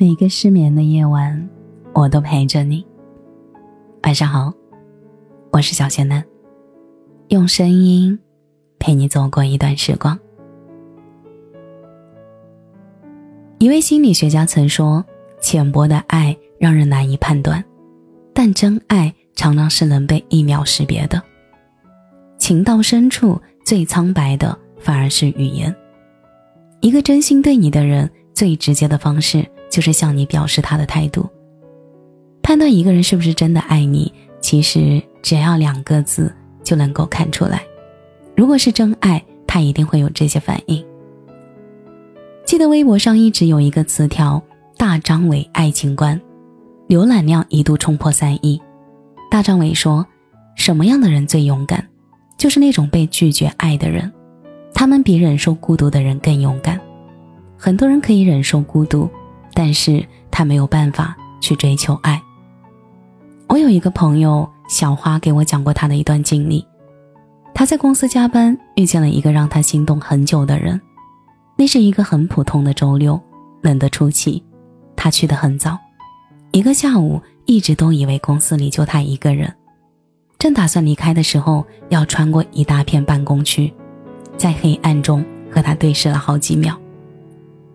每个失眠的夜晚，我都陪着你。晚上好，我是小仙男，用声音陪你走过一段时光。一位心理学家曾说：“浅薄的爱让人难以判断，但真爱常常是能被一秒识别的。情到深处，最苍白的反而是语言。一个真心对你的人，最直接的方式。”就是向你表示他的态度。判断一个人是不是真的爱你，其实只要两个字就能够看出来。如果是真爱，他一定会有这些反应。记得微博上一直有一个词条“大张伟爱情观”，浏览量一度冲破三亿。大张伟说：“什么样的人最勇敢？就是那种被拒绝爱的人，他们比忍受孤独的人更勇敢。很多人可以忍受孤独。”但是他没有办法去追求爱。我有一个朋友小花给我讲过她的一段经历，她在公司加班，遇见了一个让她心动很久的人。那是一个很普通的周六，冷得出奇。她去的很早，一个下午一直都以为公司里就她一个人。正打算离开的时候，要穿过一大片办公区，在黑暗中和他对视了好几秒。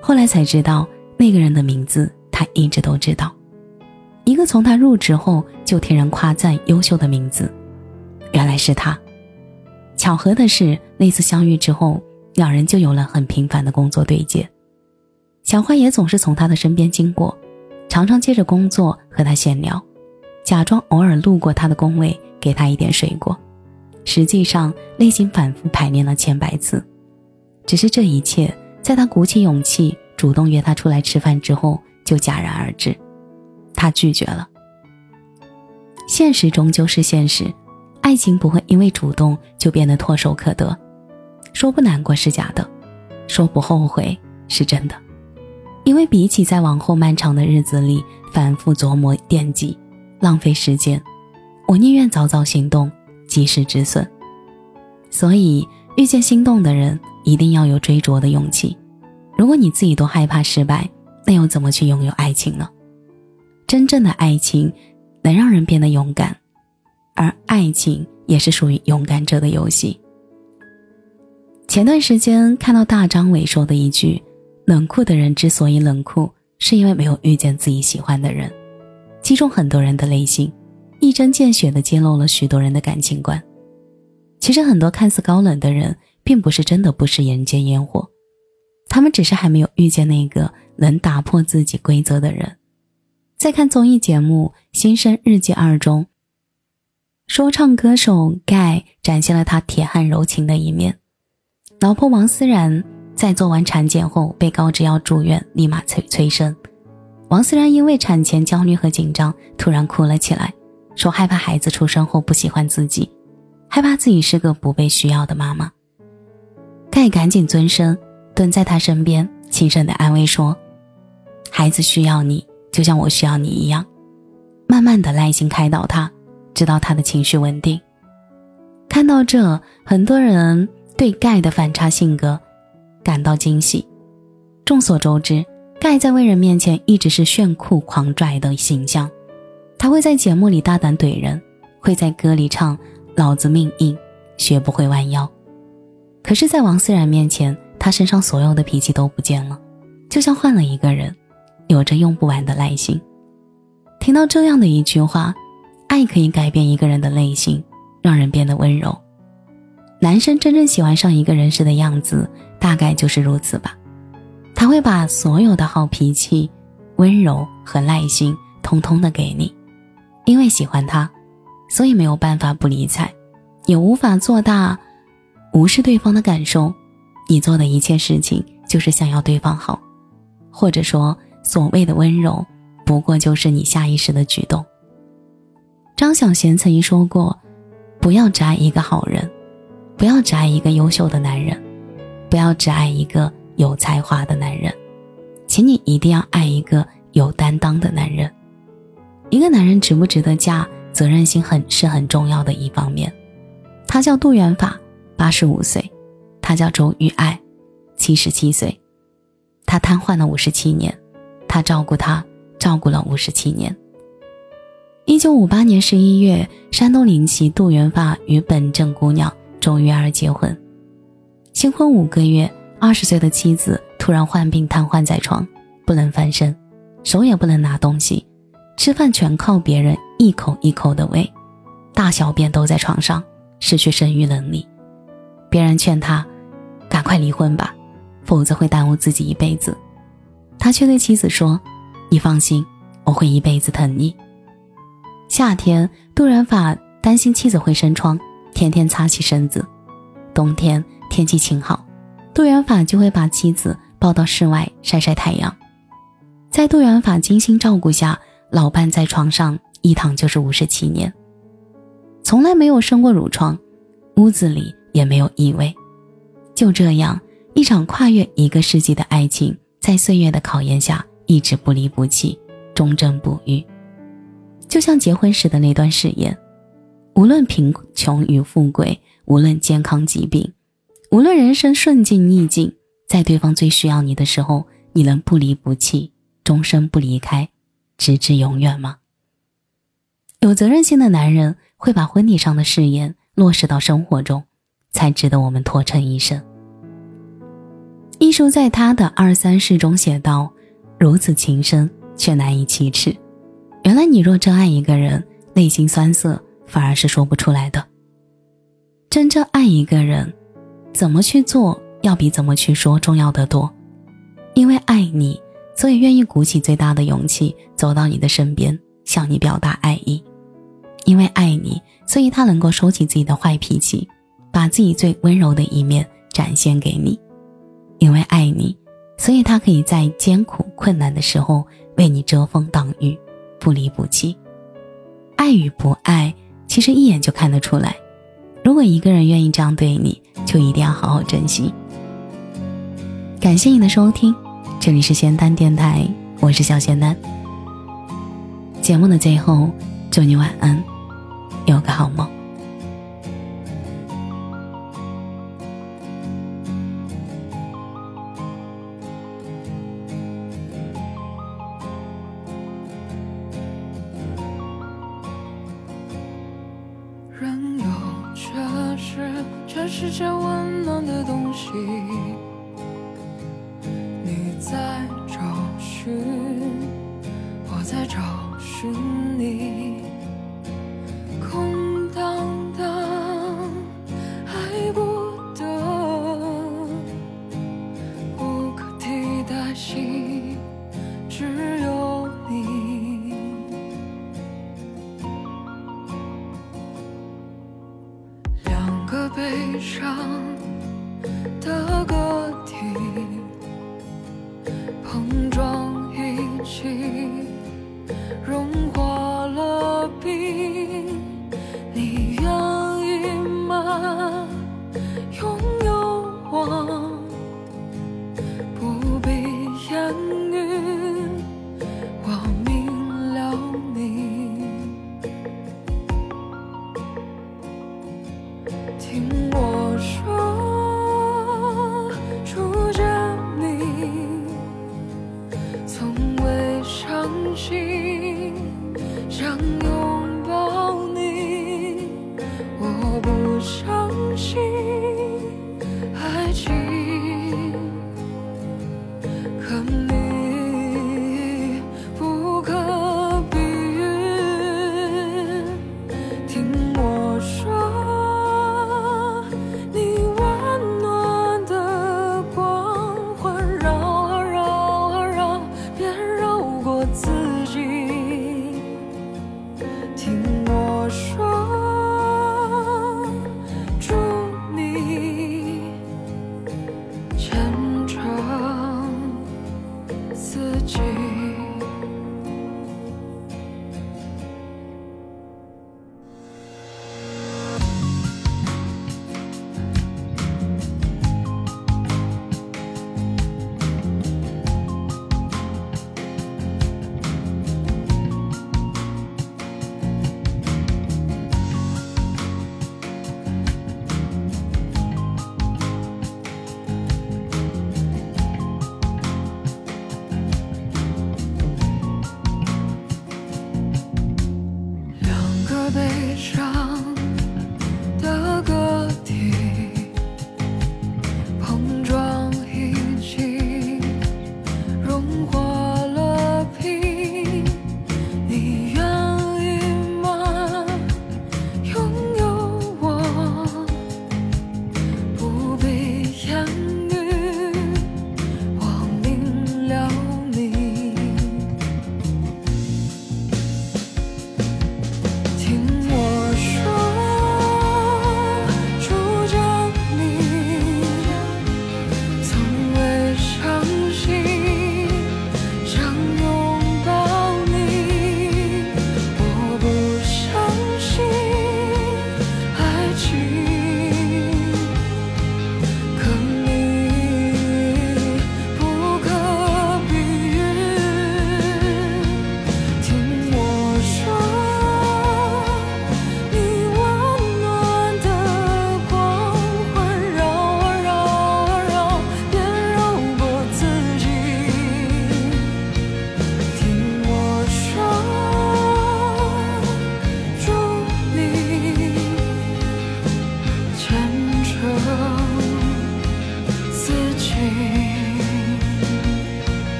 后来才知道。那个人的名字，他一直都知道，一个从他入职后就听人夸赞优秀的名字，原来是他。巧合的是，那次相遇之后，两人就有了很频繁的工作对接。小花也总是从他的身边经过，常常借着工作和他闲聊，假装偶尔路过他的工位给他一点水果，实际上内心反复排练了千百次。只是这一切，在他鼓起勇气。主动约他出来吃饭之后，就戛然而止。他拒绝了。现实终究是现实，爱情不会因为主动就变得唾手可得。说不难过是假的，说不后悔是真的。因为比起在往后漫长的日子里反复琢磨惦记，浪费时间，我宁愿早早行动，及时止损。所以，遇见心动的人，一定要有追逐的勇气。如果你自己都害怕失败，那又怎么去拥有爱情呢？真正的爱情能让人变得勇敢，而爱情也是属于勇敢者的游戏。前段时间看到大张伟说的一句：“冷酷的人之所以冷酷，是因为没有遇见自己喜欢的人。”击中很多人的内心，一针见血地揭露了许多人的感情观。其实，很多看似高冷的人，并不是真的不食人间烟火。他们只是还没有遇见那个能打破自己规则的人。在看综艺节目《新生日记二》中，说唱歌手盖展现了他铁汉柔情的一面。老婆王思然在做完产检后被告知要住院，立马催催生。王思然因为产前焦虑和紧张，突然哭了起来，说害怕孩子出生后不喜欢自己，害怕自己是个不被需要的妈妈。盖赶紧尊声。蹲在他身边，轻声的安慰说：“孩子需要你，就像我需要你一样。”慢慢的耐心开导他，直到他的情绪稳定。看到这，很多人对盖的反差性格感到惊喜。众所周知，盖在外人面前一直是炫酷狂拽的形象，他会在节目里大胆怼人，会在歌里唱“老子命硬，学不会弯腰”。可是，在王思然面前，他身上所有的脾气都不见了，就像换了一个人，有着用不完的耐心。听到这样的一句话，爱可以改变一个人的内心，让人变得温柔。男生真正喜欢上一个人时的样子，大概就是如此吧。他会把所有的好脾气、温柔和耐心，通通的给你，因为喜欢他，所以没有办法不理睬，也无法做大，无视对方的感受。你做的一切事情就是想要对方好，或者说所谓的温柔，不过就是你下意识的举动。张小娴曾经说过：“不要只爱一个好人，不要只爱一个优秀的男人，不要只爱一个有才华的男人，请你一定要爱一个有担当的男人。一个男人值不值得嫁，责任心很是很重要的一方面。”他叫杜元法，八十五岁。他叫周玉爱，七十七岁，他瘫痪了五十七年，他照顾她，照顾了五十七年。一九五八年十一月，山东临沂杜元发与本镇姑娘周玉儿结婚。新婚五个月，二十岁的妻子突然患病瘫痪在床，不能翻身，手也不能拿东西，吃饭全靠别人一口一口的喂，大小便都在床上，失去生育能力。别人劝他，赶快离婚吧，否则会耽误自己一辈子。他却对妻子说：“你放心，我会一辈子疼你。”夏天，杜元法担心妻子会生疮，天天擦洗身子；冬天天气晴好，杜元法就会把妻子抱到室外晒晒太阳。在杜元法精心照顾下，老伴在床上一躺就是五十七年，从来没有生过褥疮，屋子里也没有异味。就这样，一场跨越一个世纪的爱情，在岁月的考验下，一直不离不弃，忠贞不渝。就像结婚时的那段誓言，无论贫穷与富贵，无论健康疾病，无论人生顺境逆境，在对方最需要你的时候，你能不离不弃，终身不离开，直至永远吗？有责任心的男人会把婚礼上的誓言落实到生活中，才值得我们托称一生。艺术在他的二三事中写道：“如此情深，却难以启齿。”原来你若真爱一个人，内心酸涩反而是说不出来的。真正爱一个人，怎么去做要比怎么去说重要的多。因为爱你，所以愿意鼓起最大的勇气走到你的身边，向你表达爱意。因为爱你，所以他能够收起自己的坏脾气，把自己最温柔的一面展现给你。因为爱你，所以他可以在艰苦困难的时候为你遮风挡雨。不离不弃，爱与不爱，其实一眼就看得出来。如果一个人愿意这样对你，就一定要好好珍惜。感谢你的收听，这里是仙丹电台，我是小仙丹。节目的最后，祝你晚安，有个好梦。世界温暖的东西，你在找寻，我在找寻你。让想拥抱你，我不想。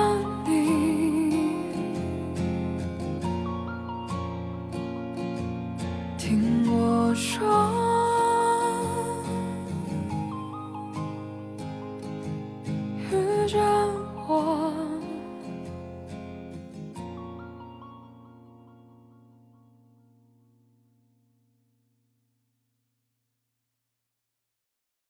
遇